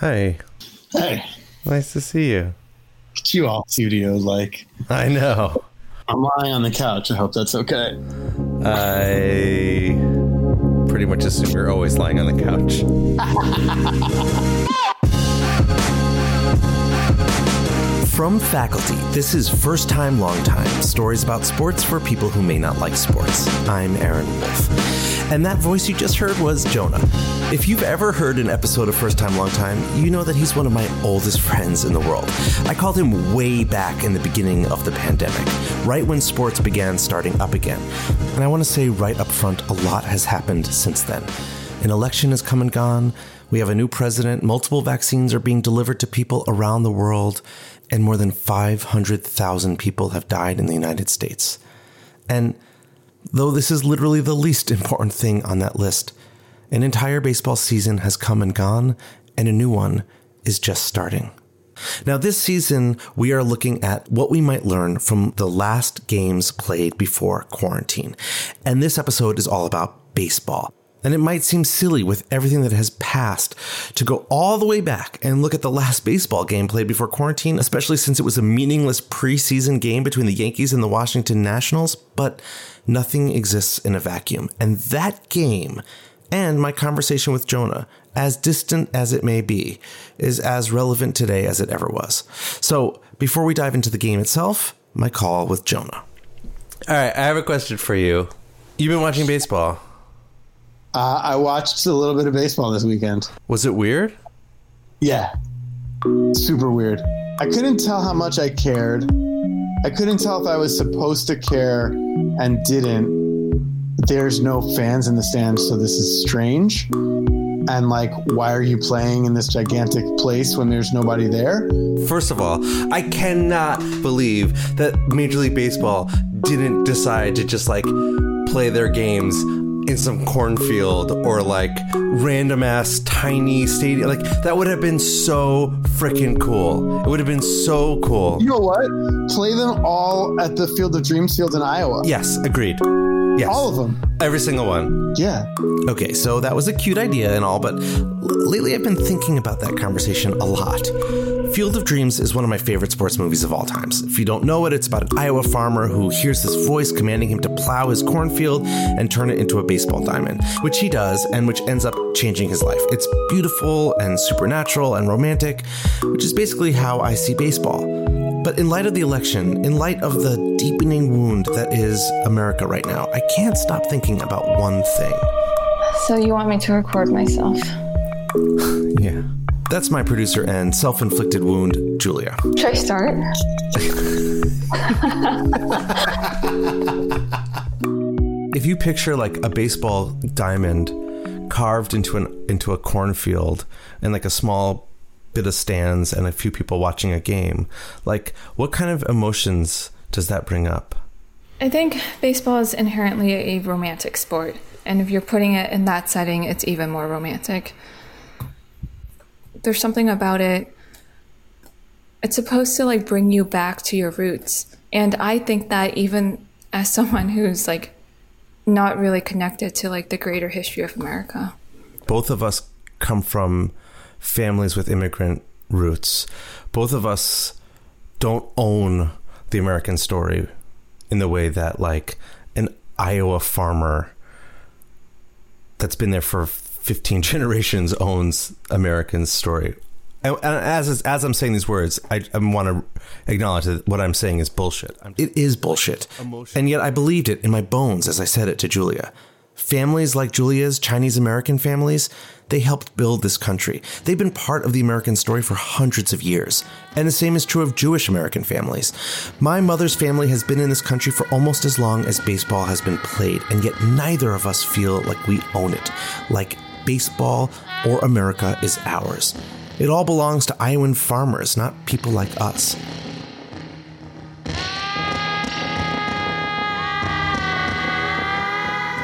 Hi. Hey, Nice to see you. it's you all studio like. I know. I'm lying on the couch. I hope that's okay. I pretty much assume you're always lying on the couch. From faculty, this is First Time, Long Time stories about sports for people who may not like sports. I'm Aaron Wolf. And that voice you just heard was Jonah. If you've ever heard an episode of First Time, Long Time, you know that he's one of my oldest friends in the world. I called him way back in the beginning of the pandemic, right when sports began starting up again. And I want to say right up front, a lot has happened since then. An election has come and gone. We have a new president. Multiple vaccines are being delivered to people around the world. And more than 500,000 people have died in the United States. And though this is literally the least important thing on that list, an entire baseball season has come and gone, and a new one is just starting. Now, this season, we are looking at what we might learn from the last games played before quarantine. And this episode is all about baseball. And it might seem silly with everything that has passed to go all the way back and look at the last baseball game played before quarantine, especially since it was a meaningless preseason game between the Yankees and the Washington Nationals. But nothing exists in a vacuum. And that game and my conversation with Jonah, as distant as it may be, is as relevant today as it ever was. So before we dive into the game itself, my call with Jonah. All right, I have a question for you. You've been watching baseball. Uh, I watched a little bit of baseball this weekend. Was it weird? Yeah, super weird. I couldn't tell how much I cared. I couldn't tell if I was supposed to care and didn't. There's no fans in the stands, so this is strange. And like, why are you playing in this gigantic place when there's nobody there? First of all, I cannot believe that Major League Baseball didn't decide to just like play their games in some cornfield or like random ass tiny stadium. Like that would have been so freaking cool. It would have been so cool. You know what? Play them all at the Field of Dreams field in Iowa. Yes, agreed. Yes. All of them. Every single one. Yeah. Okay, so that was a cute idea and all, but l- lately I've been thinking about that conversation a lot. Field of Dreams is one of my favorite sports movies of all times. If you don't know it, it's about an Iowa farmer who hears this voice commanding him to plow his cornfield and turn it into a baseball diamond, which he does and which ends up changing his life. It's beautiful and supernatural and romantic, which is basically how I see baseball. But in light of the election, in light of the deepening wound that is America right now, I can't stop thinking about one thing. So you want me to record myself? Yeah. That's my producer and self inflicted wound, Julia. Should I start? If you picture like a baseball diamond carved into an into a cornfield and like a small bit of stands and a few people watching a game, like what kind of emotions does that bring up? I think baseball is inherently a romantic sport, and if you're putting it in that setting, it's even more romantic. There's something about it. It's supposed to like bring you back to your roots. And I think that even as someone who's like not really connected to like the greater history of America. Both of us come from families with immigrant roots. Both of us don't own the American story in the way that like an Iowa farmer that's been there for 15 generations owns American story. And and as as I'm saying these words, I, I want to acknowledge that what I'm saying is bullshit. It is bullshit, and yet I believed it in my bones as I said it to Julia. Families like Julia's, Chinese American families, they helped build this country. They've been part of the American story for hundreds of years. And the same is true of Jewish American families. My mother's family has been in this country for almost as long as baseball has been played, and yet neither of us feel like we own it, like baseball or America is ours. It all belongs to Iowan farmers, not people like us.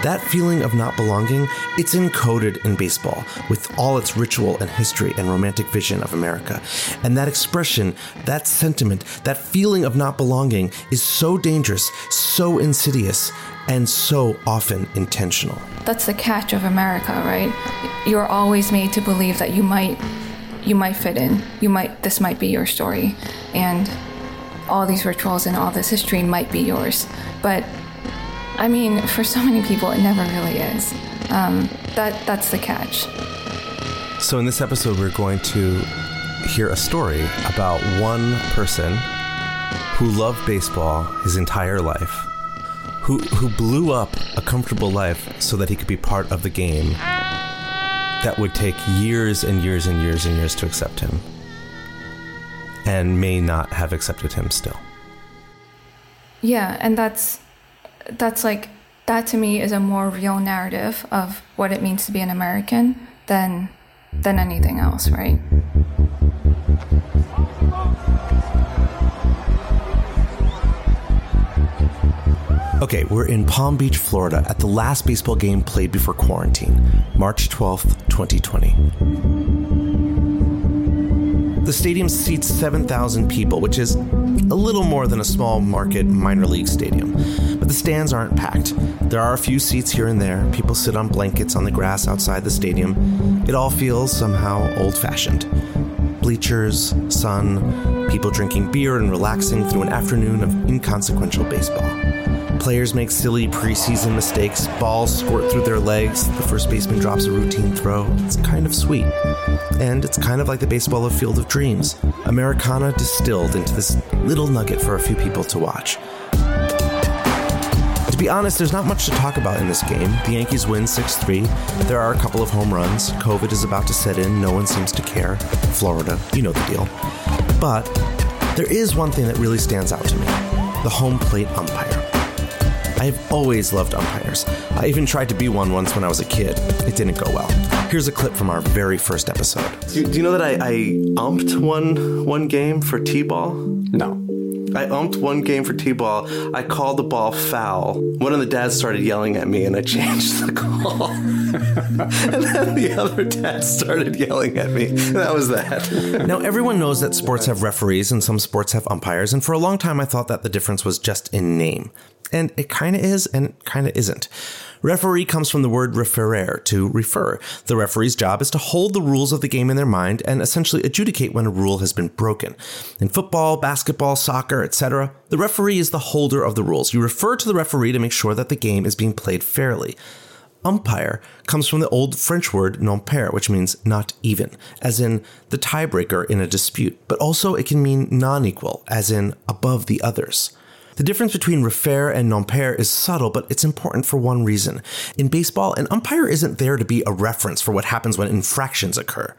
That feeling of not belonging, it's encoded in baseball with all its ritual and history and romantic vision of America. And that expression, that sentiment, that feeling of not belonging is so dangerous, so insidious, and so often intentional. That's the catch of America, right? You're always made to believe that you might you might fit in. You might this might be your story and all these rituals and all this history might be yours. But I mean, for so many people it never really is. Um, that that's the catch. So in this episode we're going to hear a story about one person who loved baseball his entire life, who, who blew up a comfortable life so that he could be part of the game that would take years and years and years and years to accept him, and may not have accepted him still. Yeah, and that's that's like that to me is a more real narrative of what it means to be an American than than anything else, right? Okay, we're in Palm Beach, Florida at the last baseball game played before quarantine, March 12th, 2020. The stadium seats 7,000 people, which is a little more than a small market minor league stadium. But the stands aren't packed. There are a few seats here and there. People sit on blankets on the grass outside the stadium. It all feels somehow old fashioned. Bleachers, sun, people drinking beer and relaxing through an afternoon of inconsequential baseball. Players make silly preseason mistakes, balls squirt through their legs, the first baseman drops a routine throw. It's kind of sweet. And it's kind of like the baseball of Field of Dreams, Americana distilled into this little nugget for a few people to watch. To be honest, there's not much to talk about in this game. The Yankees win 6 3. There are a couple of home runs. COVID is about to set in. No one seems to care. Florida, you know the deal. But there is one thing that really stands out to me the home plate umpire. I've always loved umpires. I even tried to be one once when I was a kid. It didn't go well. Here's a clip from our very first episode. Do, do you know that I, I umped one one game for T-ball? No. I umped one game for T-ball. I called the ball foul. One of the dads started yelling at me, and I changed the call. and then the other dad started yelling at me. That was that. Now, everyone knows that sports have referees and some sports have umpires, and for a long time I thought that the difference was just in name. And it kind of is, and kind of isn't. Referee comes from the word referere, to refer. The referee's job is to hold the rules of the game in their mind and essentially adjudicate when a rule has been broken. In football, basketball, soccer, etc., the referee is the holder of the rules. You refer to the referee to make sure that the game is being played fairly. Umpire comes from the old French word non pair, which means not even, as in the tiebreaker in a dispute, but also it can mean non equal, as in above the others. The difference between refaire and non-pair is subtle, but it's important for one reason. In baseball, an umpire isn't there to be a reference for what happens when infractions occur.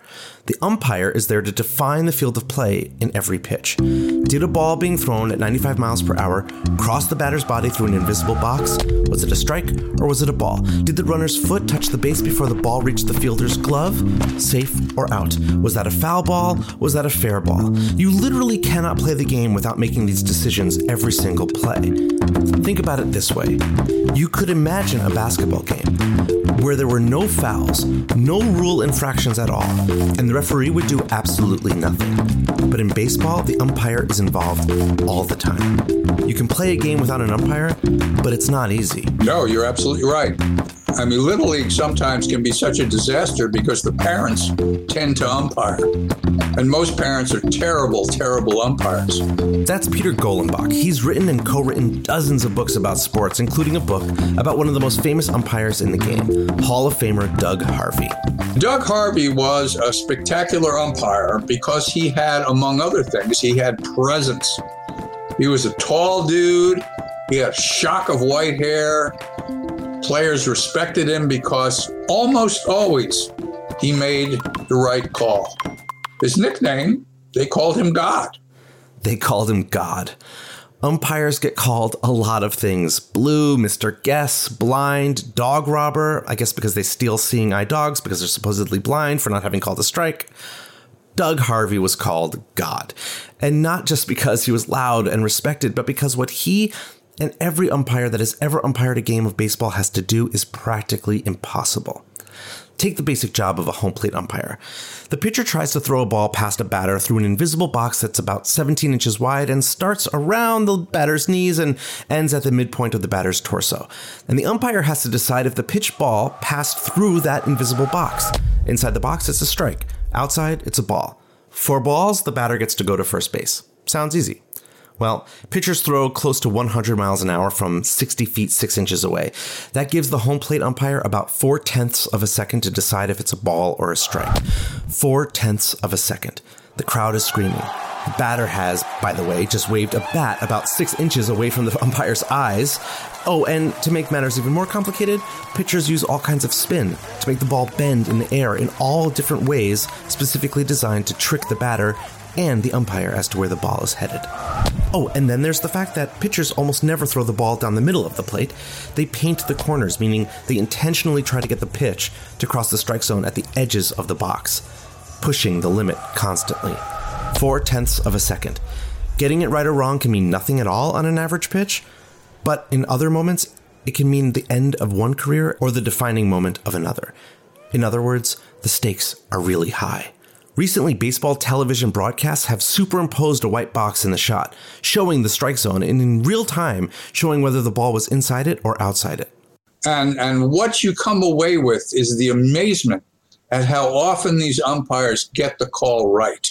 The umpire is there to define the field of play in every pitch. Did a ball being thrown at 95 miles per hour cross the batter's body through an invisible box? Was it a strike or was it a ball? Did the runner's foot touch the base before the ball reached the fielder's glove? Safe or out? Was that a foul ball? Was that a fair ball? You literally cannot play the game without making these decisions every single play. Think about it this way you could imagine a basketball game where there were no fouls, no rule infractions at all, and the referee would do absolutely nothing. But in baseball, the umpire is involved all the time. You can play a game without an umpire, but it's not easy. No, you're absolutely right. I mean, Little League sometimes can be such a disaster because the parents tend to umpire. And most parents are terrible, terrible umpires. That's Peter Golenbock. He's written and co written dozens of books about sports, including a book about one of the most famous umpires in the game, Hall of Famer Doug Harvey. Doug Harvey was a spectacular umpire because he had, among other things, he had presence. He was a tall dude, he had a shock of white hair. Players respected him because almost always he made the right call. His nickname, they called him God. They called him God. Umpires get called a lot of things blue, Mr. Guess, blind, dog robber, I guess because they steal seeing eye dogs because they're supposedly blind for not having called a strike. Doug Harvey was called God. And not just because he was loud and respected, but because what he and every umpire that has ever umpired a game of baseball has to do is practically impossible. Take the basic job of a home plate umpire. The pitcher tries to throw a ball past a batter through an invisible box that's about 17 inches wide and starts around the batter's knees and ends at the midpoint of the batter's torso. And the umpire has to decide if the pitch ball passed through that invisible box. Inside the box, it's a strike. Outside, it's a ball. For balls, the batter gets to go to first base. Sounds easy. Well, pitchers throw close to 100 miles an hour from 60 feet 6 inches away. That gives the home plate umpire about 4 tenths of a second to decide if it's a ball or a strike. 4 tenths of a second. The crowd is screaming. The batter has, by the way, just waved a bat about 6 inches away from the umpire's eyes. Oh, and to make matters even more complicated, pitchers use all kinds of spin to make the ball bend in the air in all different ways, specifically designed to trick the batter and the umpire as to where the ball is headed. Oh, and then there's the fact that pitchers almost never throw the ball down the middle of the plate. They paint the corners, meaning they intentionally try to get the pitch to cross the strike zone at the edges of the box, pushing the limit constantly. Four tenths of a second. Getting it right or wrong can mean nothing at all on an average pitch, but in other moments, it can mean the end of one career or the defining moment of another. In other words, the stakes are really high. Recently, baseball television broadcasts have superimposed a white box in the shot, showing the strike zone and in real time showing whether the ball was inside it or outside it. And and what you come away with is the amazement at how often these umpires get the call right.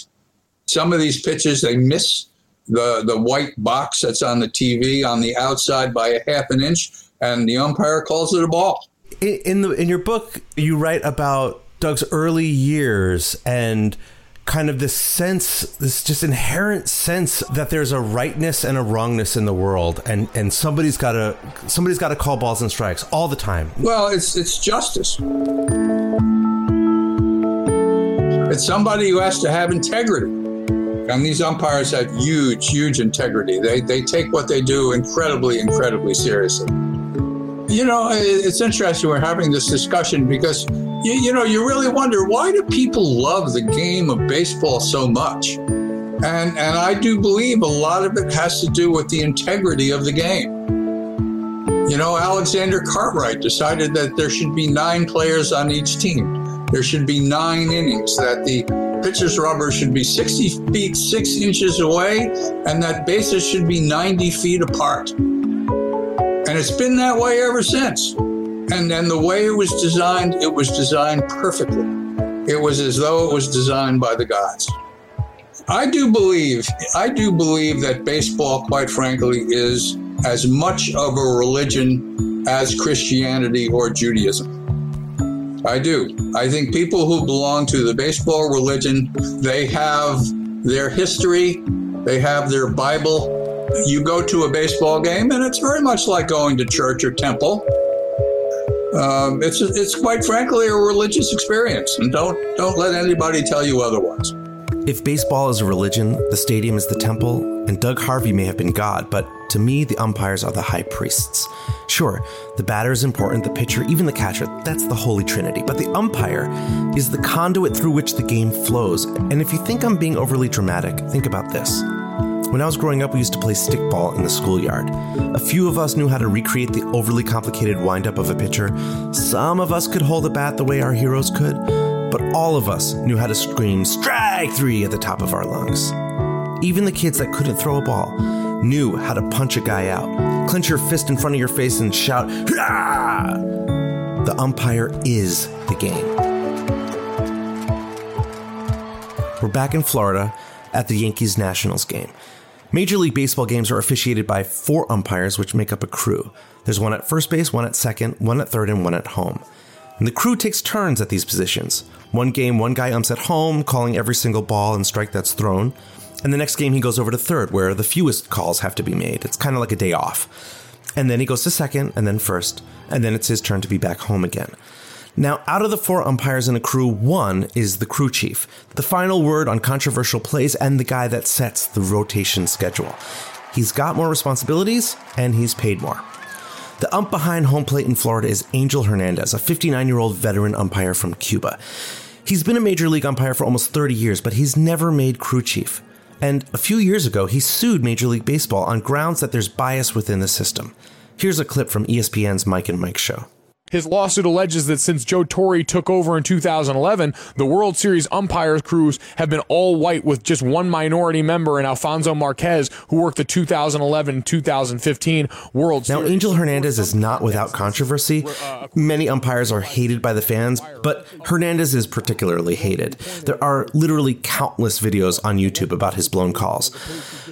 Some of these pitches they miss the the white box that's on the TV on the outside by a half an inch, and the umpire calls it a ball. In the in your book, you write about Doug's early years and kind of this sense, this just inherent sense that there's a rightness and a wrongness in the world, and and somebody's got to somebody's got to call balls and strikes all the time. Well, it's it's justice. It's somebody who has to have integrity. And these umpires have huge, huge integrity. They, they take what they do incredibly, incredibly seriously. You know, it's interesting we're having this discussion because you, you know, you really wonder why do people love the game of baseball so much? And, and I do believe a lot of it has to do with the integrity of the game. You know, Alexander Cartwright decided that there should be nine players on each team. There should be nine innings, that the pitcher's rubber should be 60 feet, six inches away, and that bases should be 90 feet apart. And it's been that way ever since. And then the way it was designed, it was designed perfectly. It was as though it was designed by the gods. I do believe, I do believe that baseball, quite frankly, is as much of a religion as Christianity or Judaism. I do. I think people who belong to the baseball religion, they have their history, they have their Bible. You go to a baseball game, and it's very much like going to church or temple. Um, it's it's quite frankly a religious experience, and don't don't let anybody tell you otherwise. If baseball is a religion, the stadium is the temple, and Doug Harvey may have been God, but to me, the umpires are the high priests. Sure, the batter is important, the pitcher, even the catcher, that's the Holy Trinity, but the umpire is the conduit through which the game flows. And if you think I'm being overly dramatic, think about this. When I was growing up, we used to play stickball in the schoolyard. A few of us knew how to recreate the overly complicated windup of a pitcher. Some of us could hold a bat the way our heroes could, but all of us knew how to scream strike three at the top of our lungs. Even the kids that couldn't throw a ball knew how to punch a guy out, clench your fist in front of your face and shout, Hah! The umpire is the game. We're back in Florida at the Yankees Nationals game. Major League Baseball games are officiated by four umpires, which make up a crew. There's one at first base, one at second, one at third, and one at home. And the crew takes turns at these positions. One game, one guy umps at home, calling every single ball and strike that's thrown. And the next game, he goes over to third, where the fewest calls have to be made. It's kind of like a day off. And then he goes to second, and then first, and then it's his turn to be back home again. Now, out of the four umpires in a crew, one is the crew chief, the final word on controversial plays and the guy that sets the rotation schedule. He's got more responsibilities and he's paid more. The ump behind home plate in Florida is Angel Hernandez, a 59 year old veteran umpire from Cuba. He's been a major league umpire for almost 30 years, but he's never made crew chief. And a few years ago, he sued Major League Baseball on grounds that there's bias within the system. Here's a clip from ESPN's Mike and Mike show. His lawsuit alleges that since Joe Torre took over in 2011, the World Series umpires crews have been all white with just one minority member in Alfonso Marquez, who worked the 2011 2015 World Now, Series. Now, Angel Hernandez is not without controversy. Uh, Many umpires are hated by the fans, but Hernandez is particularly hated. There are literally countless videos on YouTube about his blown calls.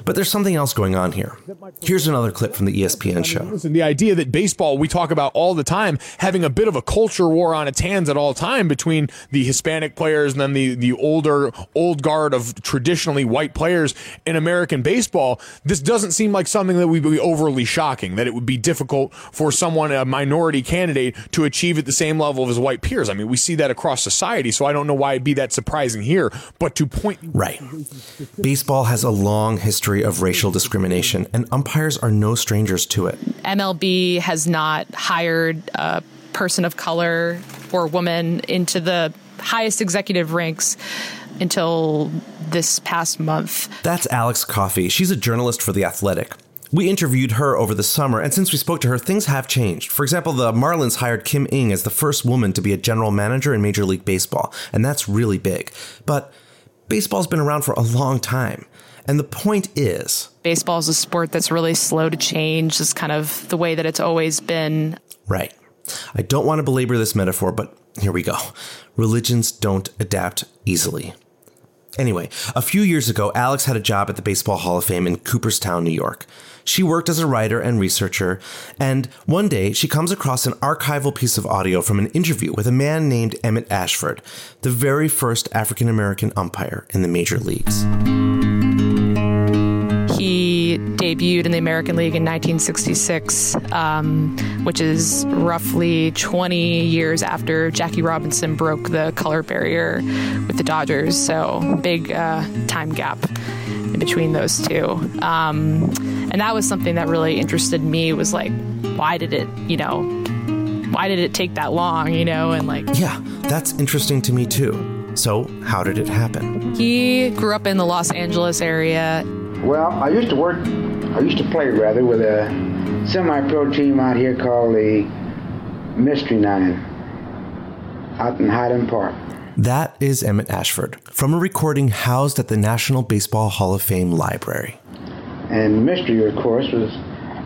But there's something else going on here. Here's another clip from the ESPN show. Listen, the idea that baseball we talk about all the time having a bit of a culture war on its hands at all time between the Hispanic players and then the the older old guard of traditionally white players in American baseball. This doesn't seem like something that would be overly shocking. That it would be difficult for someone a minority candidate to achieve at the same level of his white peers. I mean, we see that across society, so I don't know why it'd be that surprising here. But to point Right. Baseball has a long history of racial discrimination, and umpires are no strangers to it. MLB has not hired a person of color or woman into the highest executive ranks until this past month. That's Alex Coffey. She's a journalist for The Athletic. We interviewed her over the summer, and since we spoke to her, things have changed. For example, the Marlins hired Kim Ng as the first woman to be a general manager in Major League Baseball, and that's really big. But baseball's been around for a long time. And the point is Baseball is a sport that's really slow to change. It's kind of the way that it's always been. right. I don't want to belabor this metaphor, but here we go. Religions don't adapt easily. Anyway, a few years ago, Alex had a job at the Baseball Hall of Fame in Cooperstown, New York. She worked as a writer and researcher, and one day she comes across an archival piece of audio from an interview with a man named Emmett Ashford, the very first African American umpire in the major leagues. He debuted in the American League in 1966, um, which is roughly 20 years after Jackie Robinson broke the color barrier with the Dodgers. So, big uh, time gap in between those two. Um, and that was something that really interested me was like, why did it, you know, why did it take that long, you know? And like, Yeah, that's interesting to me too. So, how did it happen? he grew up in the Los Angeles area Well, I used to work, I used to play rather, with a semi pro team out here called the Mystery Nine out in Highland Park. That is Emmett Ashford from a recording housed at the National Baseball Hall of Fame Library. And Mystery, of course, was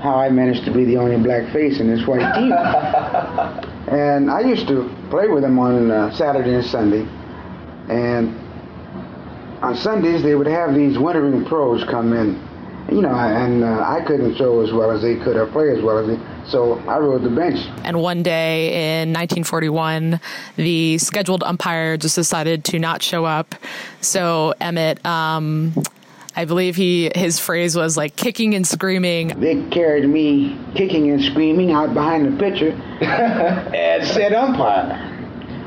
how I managed to be the only black face in this white team. and I used to play with them on uh, Saturday and Sunday. And on Sundays, they would have these wintering pros come in. You know, and uh, I couldn't throw as well as they could or play as well as they. So I rode the bench. And one day in 1941, the scheduled umpire just decided to not show up. So Emmett, um, I believe he his phrase was like kicking and screaming. They carried me kicking and screaming out behind the pitcher and said umpire.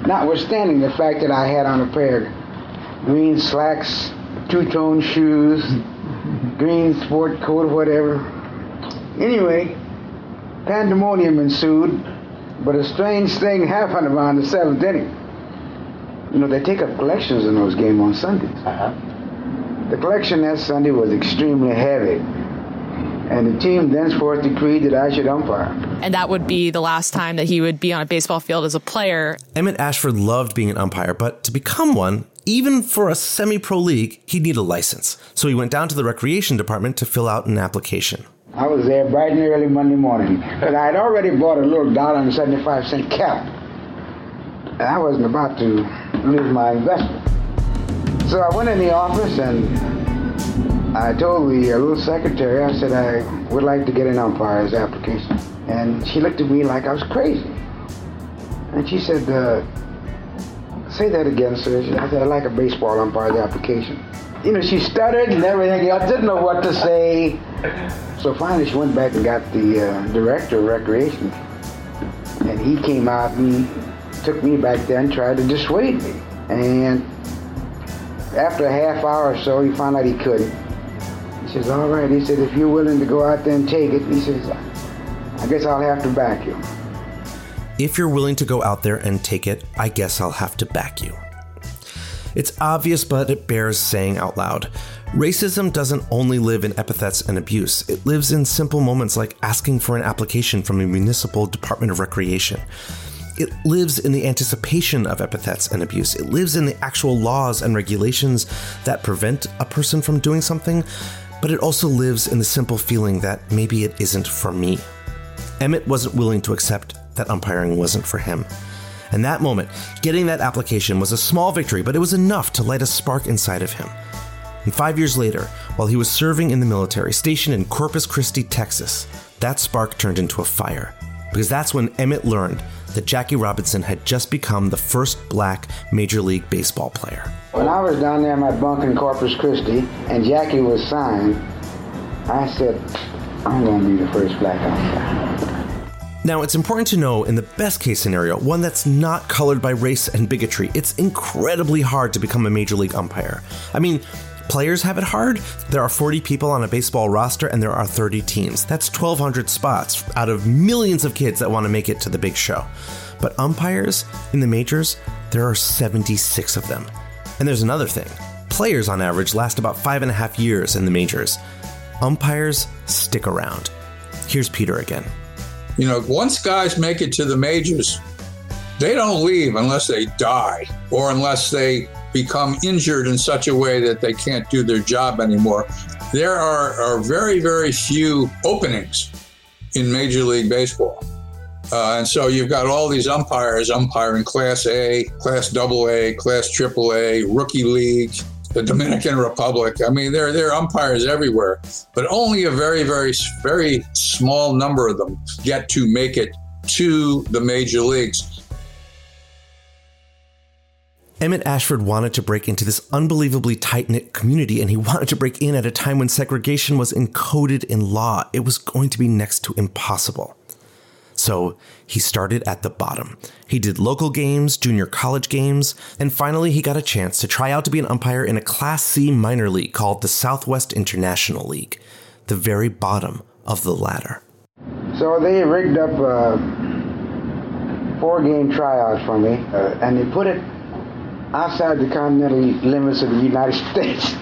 Notwithstanding the fact that I had on a pair of green slacks, two-tone shoes, green sport coat, whatever. Anyway, pandemonium ensued, but a strange thing happened around the seventh inning. You know, they take up collections in those games on Sundays. Uh-huh. The collection that Sunday was extremely heavy, and the team thenceforth decreed that I should umpire. And that would be the last time that he would be on a baseball field as a player. Emmett Ashford loved being an umpire, but to become one, even for a semi pro league, he'd need a license. So he went down to the recreation department to fill out an application. I was there bright and early Monday morning, but I had already bought a little dollar and seventy-five cent cap, and I wasn't about to lose my investment. So I went in the office and I told the uh, little secretary, I said I would like to get an umpire's application, and she looked at me like I was crazy, and she said, uh, "Say that again, sir." I said, "I'd like a baseball umpire's application." You know, she stuttered and everything. I didn't know what to say. So finally, she went back and got the uh, director of recreation, and he came out and took me back there and tried to dissuade me. And after a half hour or so, he found out he couldn't. He says, "All right." He said, "If you're willing to go out there and take it," he says, "I guess I'll have to back you." If you're willing to go out there and take it, I guess I'll have to back you. It's obvious, but it bears saying out loud. Racism doesn't only live in epithets and abuse, it lives in simple moments like asking for an application from a municipal Department of Recreation. It lives in the anticipation of epithets and abuse. It lives in the actual laws and regulations that prevent a person from doing something, but it also lives in the simple feeling that maybe it isn't for me. Emmett wasn't willing to accept that umpiring wasn't for him. And that moment, getting that application was a small victory, but it was enough to light a spark inside of him. And five years later, while he was serving in the military, stationed in Corpus Christi, Texas, that spark turned into a fire. Because that's when Emmett learned that Jackie Robinson had just become the first black Major League Baseball player. When I was down there in my bunk in Corpus Christi and Jackie was signed, I said, I'm going to be the first black umpire. Now, it's important to know in the best case scenario, one that's not colored by race and bigotry, it's incredibly hard to become a major league umpire. I mean, players have it hard. There are 40 people on a baseball roster and there are 30 teams. That's 1,200 spots out of millions of kids that want to make it to the big show. But umpires in the majors, there are 76 of them. And there's another thing players on average last about five and a half years in the majors. Umpires stick around. Here's Peter again. You know, once guys make it to the majors, they don't leave unless they die or unless they become injured in such a way that they can't do their job anymore. There are, are very, very few openings in Major League Baseball. Uh, and so you've got all these umpires umpiring Class A, Class AA, Class AAA, Rookie League, the Dominican Republic. I mean, there, there are umpires everywhere, but only a very, very, very small number of them get to make it to the major leagues. Emmett Ashford wanted to break into this unbelievably tight knit community, and he wanted to break in at a time when segregation was encoded in law. It was going to be next to impossible. So he started at the bottom. He did local games, junior college games, and finally he got a chance to try out to be an umpire in a Class C minor league called the Southwest International League, the very bottom of the ladder. So they rigged up a four game tryout for me, uh, and they put it outside the continental limits of the United States.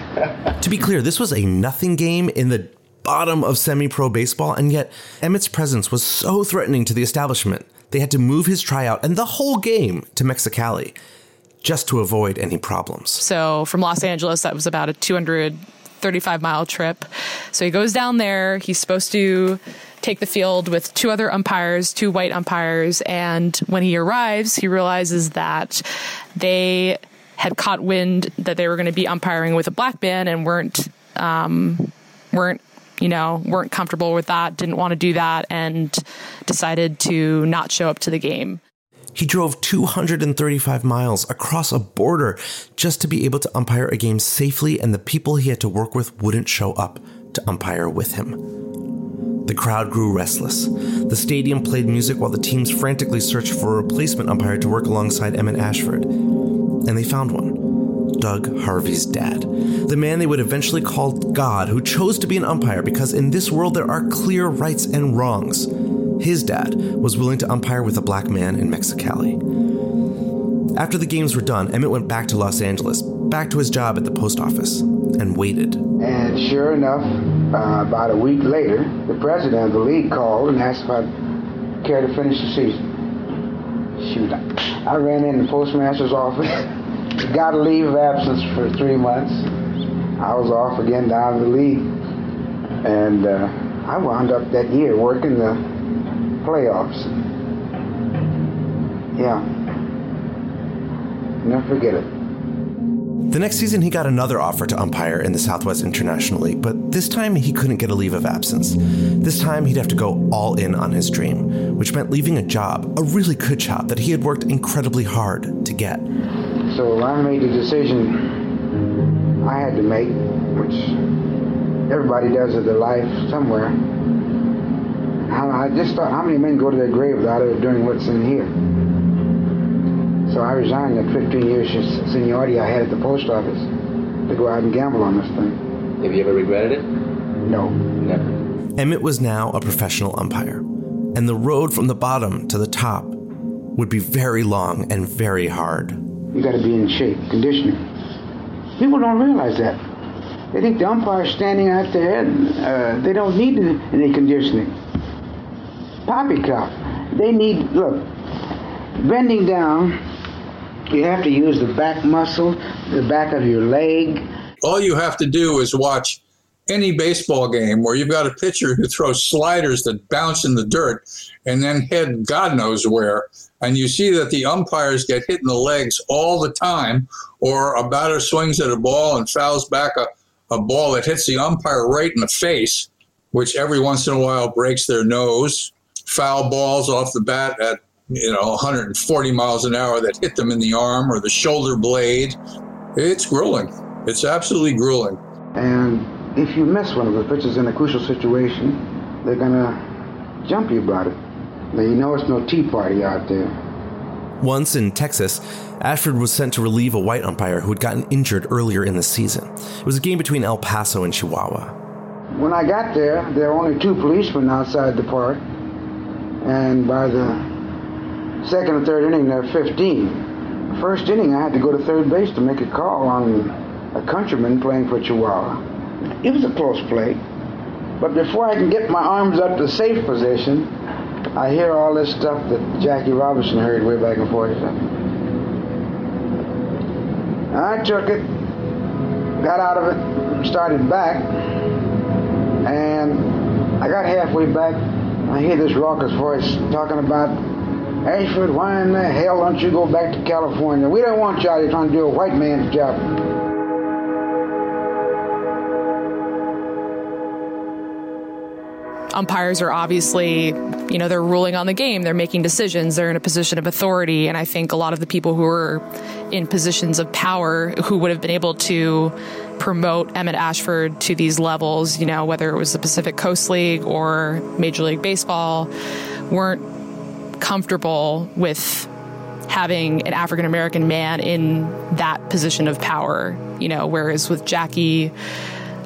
to be clear, this was a nothing game in the bottom of semi pro baseball, and yet Emmett's presence was so threatening to the establishment, they had to move his tryout and the whole game to Mexicali just to avoid any problems. So from Los Angeles, that was about a 235 mile trip. So he goes down there. He's supposed to take the field with two other umpires, two white umpires. And when he arrives, he realizes that they had caught wind that they were going to be umpiring with a black man and weren't um, weren't you know weren't comfortable with that, didn't want to do that, and decided to not show up to the game. He drove 235 miles across a border just to be able to umpire a game safely, and the people he had to work with wouldn't show up to umpire with him. The crowd grew restless. The stadium played music while the teams frantically searched for a replacement umpire to work alongside Emmett Ashford. And they found one Doug Harvey's dad, the man they would eventually call God, who chose to be an umpire because in this world there are clear rights and wrongs. His dad was willing to umpire with a black man in Mexicali. After the games were done, Emmett went back to Los Angeles, back to his job at the post office, and waited. And sure enough, uh, about a week later, the president of the league called and asked if I'd care to finish the season. Shoot, I ran in the postmaster's office, got a leave of absence for three months. I was off again down in the league, and uh, I wound up that year working the playoffs. Yeah. Never forget it. The next season, he got another offer to umpire in the Southwest International League, but this time he couldn't get a leave of absence. This time he'd have to go all in on his dream, which meant leaving a job, a really good job that he had worked incredibly hard to get. So I made the decision I had to make, which everybody does in their life somewhere. I just thought, how many men go to their grave without ever doing what's in here? So I resigned the 15 years seniority I had at the post office to go out and gamble on this thing. Have you ever regretted it? No. Never. Emmett was now a professional umpire, and the road from the bottom to the top would be very long and very hard. You got to be in shape, conditioning. People don't realize that. They think the umpire's standing out there, and uh, they don't need any conditioning. Poppycock. They need, look, Bending down, you have to use the back muscle, the back of your leg. All you have to do is watch any baseball game where you've got a pitcher who throws sliders that bounce in the dirt and then head God knows where. And you see that the umpires get hit in the legs all the time, or a batter swings at a ball and fouls back a, a ball that hits the umpire right in the face, which every once in a while breaks their nose. Foul balls off the bat at you know 140 miles an hour that hit them in the arm or the shoulder blade. It's grueling. It's absolutely grueling. And if you miss one of the pitches in a crucial situation, they're gonna jump you about it. You know it's no tea party out there. Once in Texas, Ashford was sent to relieve a white umpire who had gotten injured earlier in the season. It was a game between El Paso and Chihuahua. When I got there, there were only two policemen outside the park, and by the second or third inning, there were 15. First inning, I had to go to third base to make a call on a countryman playing for Chihuahua. It was a close play, but before I can get my arms up to safe position, I hear all this stuff that Jackie Robinson heard way back in 47. I took it, got out of it, started back, and I got halfway back. I hear this raucous voice talking about Ashford, why in the hell don't you go back to California? We don't want you out here trying to do a white man's job. Umpires are obviously, you know, they're ruling on the game, they're making decisions, they're in a position of authority. And I think a lot of the people who are in positions of power who would have been able to promote Emmett Ashford to these levels, you know, whether it was the Pacific Coast League or Major League Baseball, weren't comfortable with having an African American man in that position of power, you know, whereas with Jackie,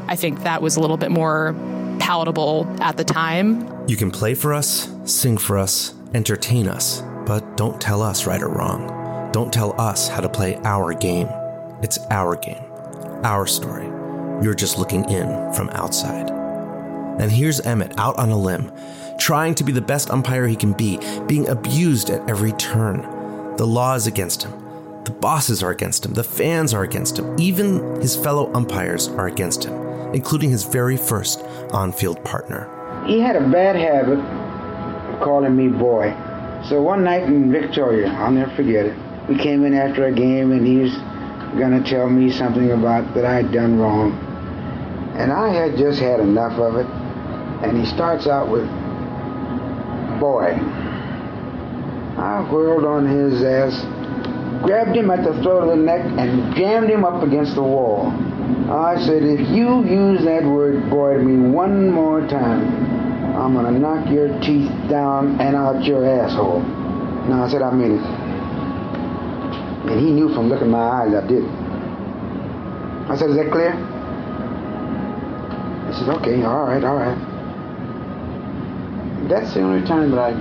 I think that was a little bit more palatable at the time. You can play for us, sing for us, entertain us, but don't tell us right or wrong. Don't tell us how to play our game. It's our game, our story. You're just looking in from outside. And here's Emmett out on a limb, trying to be the best umpire he can be, being abused at every turn. The law is against him. The bosses are against him. The fans are against him. Even his fellow umpires are against him, including his very first on field partner. He had a bad habit of calling me boy. So one night in Victoria, I'll never forget it, we came in after a game and he was going to tell me something about that I had done wrong. And I had just had enough of it. And he starts out with, boy. I whirled on his ass, grabbed him at the throat of the neck, and jammed him up against the wall. I said, if you use that word boy to me one more time, I'm going to knock your teeth down and out your asshole. Now I said, I mean it. And he knew from looking in my eyes I did. I said, is that clear? He said, okay, all right, all right. That's the only time that I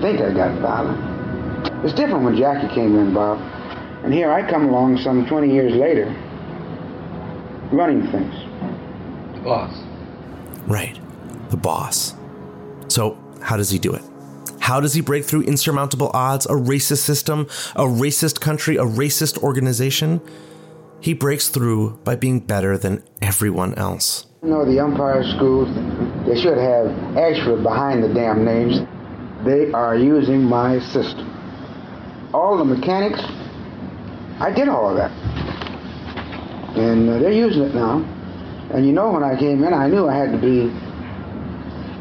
think I got violent. It's different when Jackie came in, Bob. And here I come along some 20 years later, running things. The boss. Right, the boss. So, how does he do it? How does he break through insurmountable odds, a racist system, a racist country, a racist organization? He breaks through by being better than everyone else. You know, the umpire schools, they should have Ashford behind the damn names. They are using my system. All the mechanics, I did all of that. And uh, they're using it now. And you know, when I came in, I knew I had to be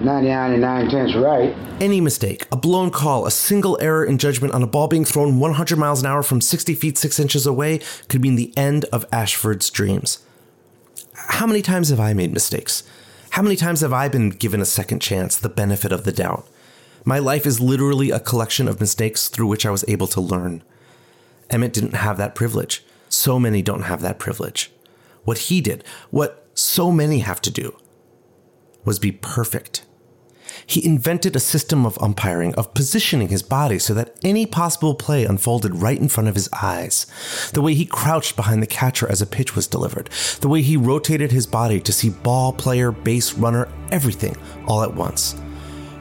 99 and 9 tenths right. Any mistake, a blown call, a single error in judgment on a ball being thrown 100 miles an hour from 60 feet 6 inches away could mean the end of Ashford's dreams. How many times have I made mistakes? How many times have I been given a second chance, the benefit of the doubt? My life is literally a collection of mistakes through which I was able to learn. Emmett didn't have that privilege. So many don't have that privilege. What he did, what so many have to do, was be perfect. He invented a system of umpiring, of positioning his body so that any possible play unfolded right in front of his eyes. The way he crouched behind the catcher as a pitch was delivered. The way he rotated his body to see ball, player, base, runner, everything all at once.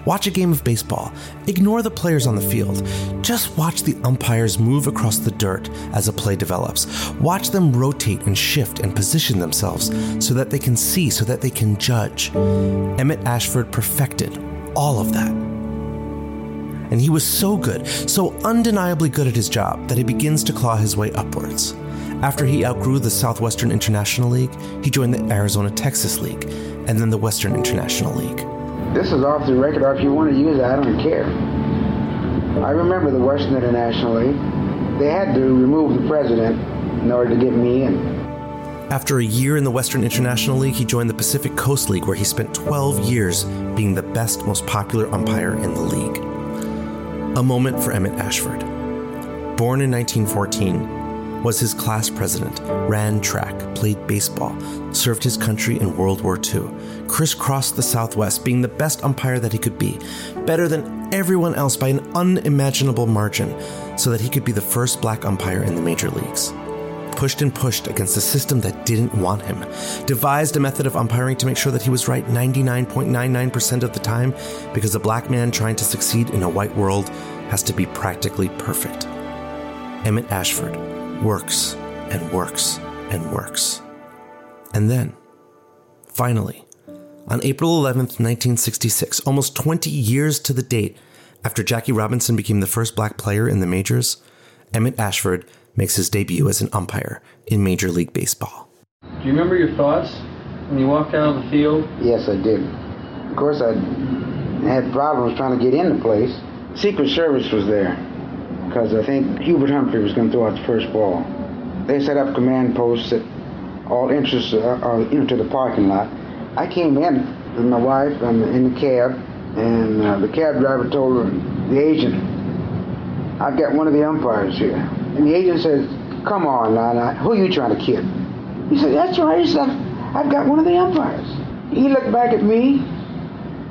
Watch a game of baseball. Ignore the players on the field. Just watch the umpires move across the dirt as a play develops. Watch them rotate and shift and position themselves so that they can see, so that they can judge. Emmett Ashford perfected all of that. And he was so good, so undeniably good at his job, that he begins to claw his way upwards. After he outgrew the Southwestern International League, he joined the Arizona Texas League and then the Western International League. This is off the record, or if you want to use it, I don't care. I remember the Western International League. They had to remove the president in order to get me in. After a year in the Western International League, he joined the Pacific Coast League, where he spent 12 years being the best, most popular umpire in the league. A moment for Emmett Ashford. Born in 1914, was his class president, ran track, played baseball, served his country in World War II, crisscrossed the Southwest, being the best umpire that he could be, better than everyone else by an unimaginable margin, so that he could be the first black umpire in the major leagues. Pushed and pushed against a system that didn't want him, devised a method of umpiring to make sure that he was right 99.99% of the time, because a black man trying to succeed in a white world has to be practically perfect. Emmett Ashford, works and works and works. And then, finally, on April 11th, 1966, almost 20 years to the date after Jackie Robinson became the first black player in the majors, Emmett Ashford makes his debut as an umpire in Major League Baseball. Do you remember your thoughts when you walked out on the field? Yes, I did. Of course, I had problems trying to get in the place. Secret Service was there because I think Hubert Humphrey was going to throw out the first ball. They set up command posts at all entrances uh, into the parking lot. I came in with my wife and in the cab, and uh, the cab driver told her the agent, "I've got one of the umpires here." And the agent says, "Come on, now, who are you trying to kid?" He said, "That's right." He said, "I've got one of the umpires." He looked back at me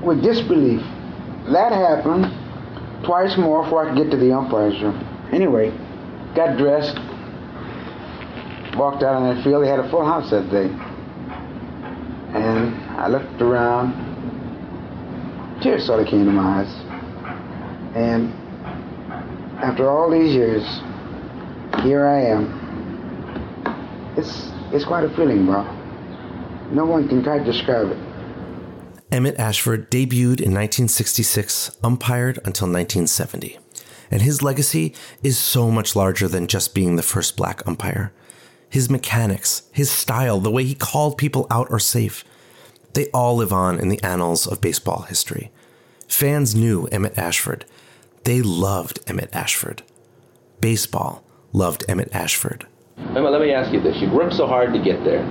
with disbelief. That happened twice more before I could get to the umpire's room. Anyway, got dressed, walked out on that field. They had a full house that day. And I looked around. Tears sort of came to my eyes. And after all these years, here I am. It's it's quite a feeling, bro. No one can quite describe it. Emmett Ashford debuted in 1966, umpired until 1970. And his legacy is so much larger than just being the first black umpire. His mechanics, his style, the way he called people out or safe, they all live on in the annals of baseball history. Fans knew Emmett Ashford. They loved Emmett Ashford. Baseball loved Emmett Ashford. Emmett, let me ask you this. You worked so hard to get there.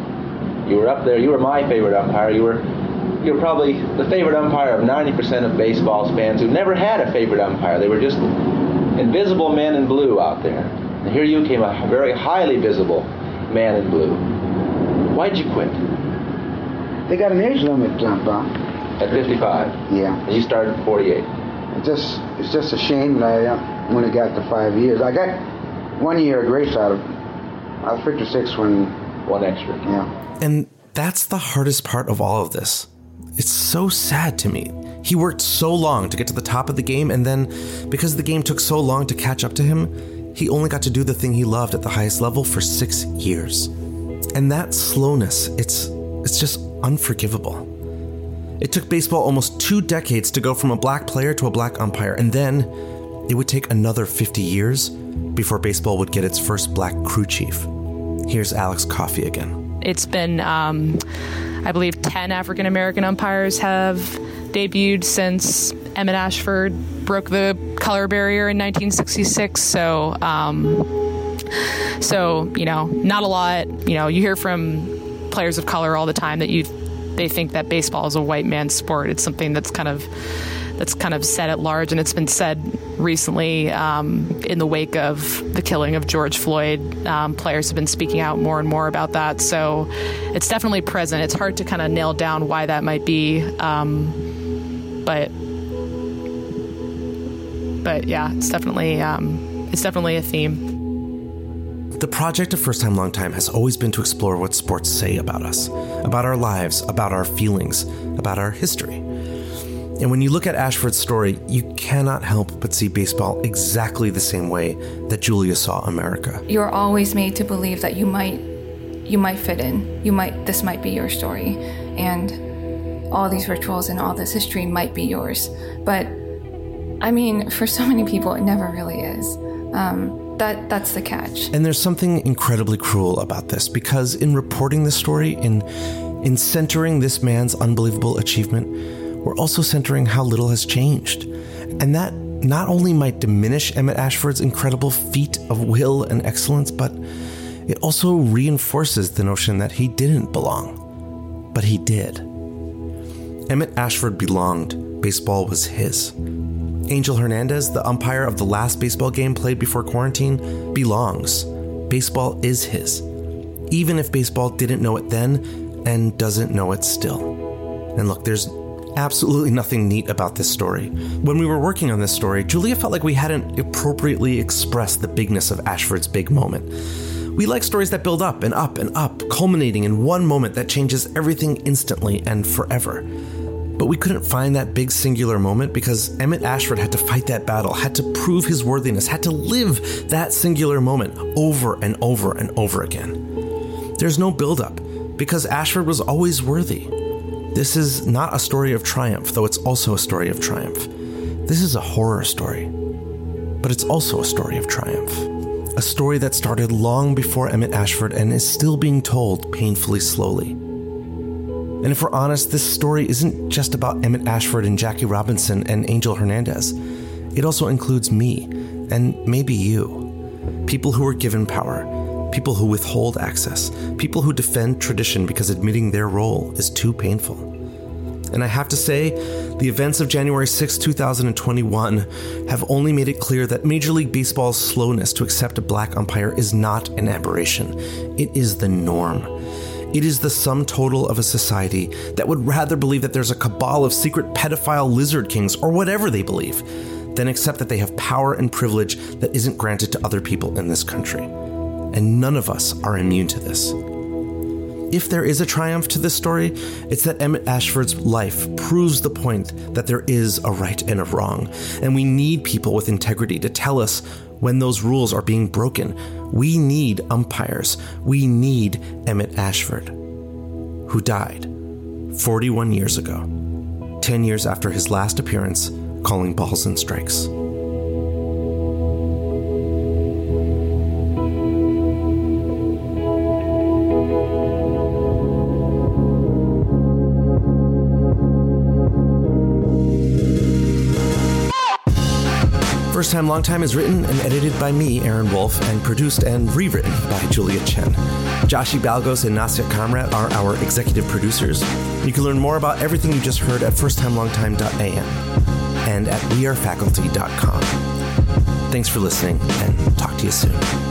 You were up there. You were my favorite umpire. You were you're probably the favorite umpire of 90% of baseball fans who never had a favorite umpire. They were just invisible men in blue out there. And here you came a very highly visible man in blue. Why'd you quit? They got an age limit, John Bob. At 55? Yeah. And you started at 48? It's just, it's just a shame that I uh, only got the five years. I got one year of grace out of I was 56 when... One extra. Yeah. And that's the hardest part of all of this. It's so sad to me. He worked so long to get to the top of the game, and then, because the game took so long to catch up to him, he only got to do the thing he loved at the highest level for six years. And that slowness, it's, it's just unforgivable. It took baseball almost two decades to go from a black player to a black umpire, and then it would take another 50 years before baseball would get its first black crew chief. Here's Alex Coffey again. It's been, um, I believe, 10 African American umpires have debuted since Emmett Ashford broke the color barrier in 1966. So, um, so you know, not a lot. You know, you hear from players of color all the time that you they think that baseball is a white man's sport. It's something that's kind of that's kind of said at large, and it's been said recently um, in the wake of the killing of George Floyd. Um, players have been speaking out more and more about that, so it's definitely present. It's hard to kind of nail down why that might be, um, but but yeah, it's definitely um, it's definitely a theme. The project of First Time Long Time has always been to explore what sports say about us, about our lives, about our feelings, about our history. And when you look at Ashford's story, you cannot help but see baseball exactly the same way that Julia saw America. You're always made to believe that you might you might fit in. You might this might be your story and all these rituals and all this history might be yours. But I mean, for so many people it never really is. Um, that that's the catch. And there's something incredibly cruel about this because in reporting this story in in centering this man's unbelievable achievement, we're also centering how little has changed. And that not only might diminish Emmett Ashford's incredible feat of will and excellence, but it also reinforces the notion that he didn't belong. But he did. Emmett Ashford belonged. Baseball was his. Angel Hernandez, the umpire of the last baseball game played before quarantine, belongs. Baseball is his. Even if baseball didn't know it then and doesn't know it still. And look, there's absolutely nothing neat about this story. When we were working on this story, Julia felt like we hadn't appropriately expressed the bigness of Ashford's big moment. We like stories that build up and up and up, culminating in one moment that changes everything instantly and forever. But we couldn't find that big singular moment because Emmett Ashford had to fight that battle, had to prove his worthiness, had to live that singular moment over and over and over again. There's no buildup because Ashford was always worthy. This is not a story of triumph, though it's also a story of triumph. This is a horror story, but it's also a story of triumph. A story that started long before Emmett Ashford and is still being told painfully slowly. And if we're honest, this story isn't just about Emmett Ashford and Jackie Robinson and Angel Hernandez. It also includes me, and maybe you. People who were given power, people who withhold access, people who defend tradition because admitting their role is too painful. And I have to say, the events of January 6, 2021 have only made it clear that Major League Baseball's slowness to accept a black umpire is not an aberration. It is the norm. It is the sum total of a society that would rather believe that there's a cabal of secret pedophile lizard kings or whatever they believe than accept that they have power and privilege that isn't granted to other people in this country and none of us are immune to this. If there is a triumph to this story, it's that Emmett Ashford's life proves the point that there is a right and a wrong, and we need people with integrity to tell us when those rules are being broken. We need umpires. We need Emmett Ashford, who died 41 years ago, 10 years after his last appearance calling balls and strikes. First Time Long Time is written and edited by me, Aaron Wolf, and produced and rewritten by Julia Chen. Joshi Balgos and Nasya Kamrat are our executive producers. You can learn more about everything you just heard at firsttimelongtime.am and at wearefaculty.com. Thanks for listening, and talk to you soon.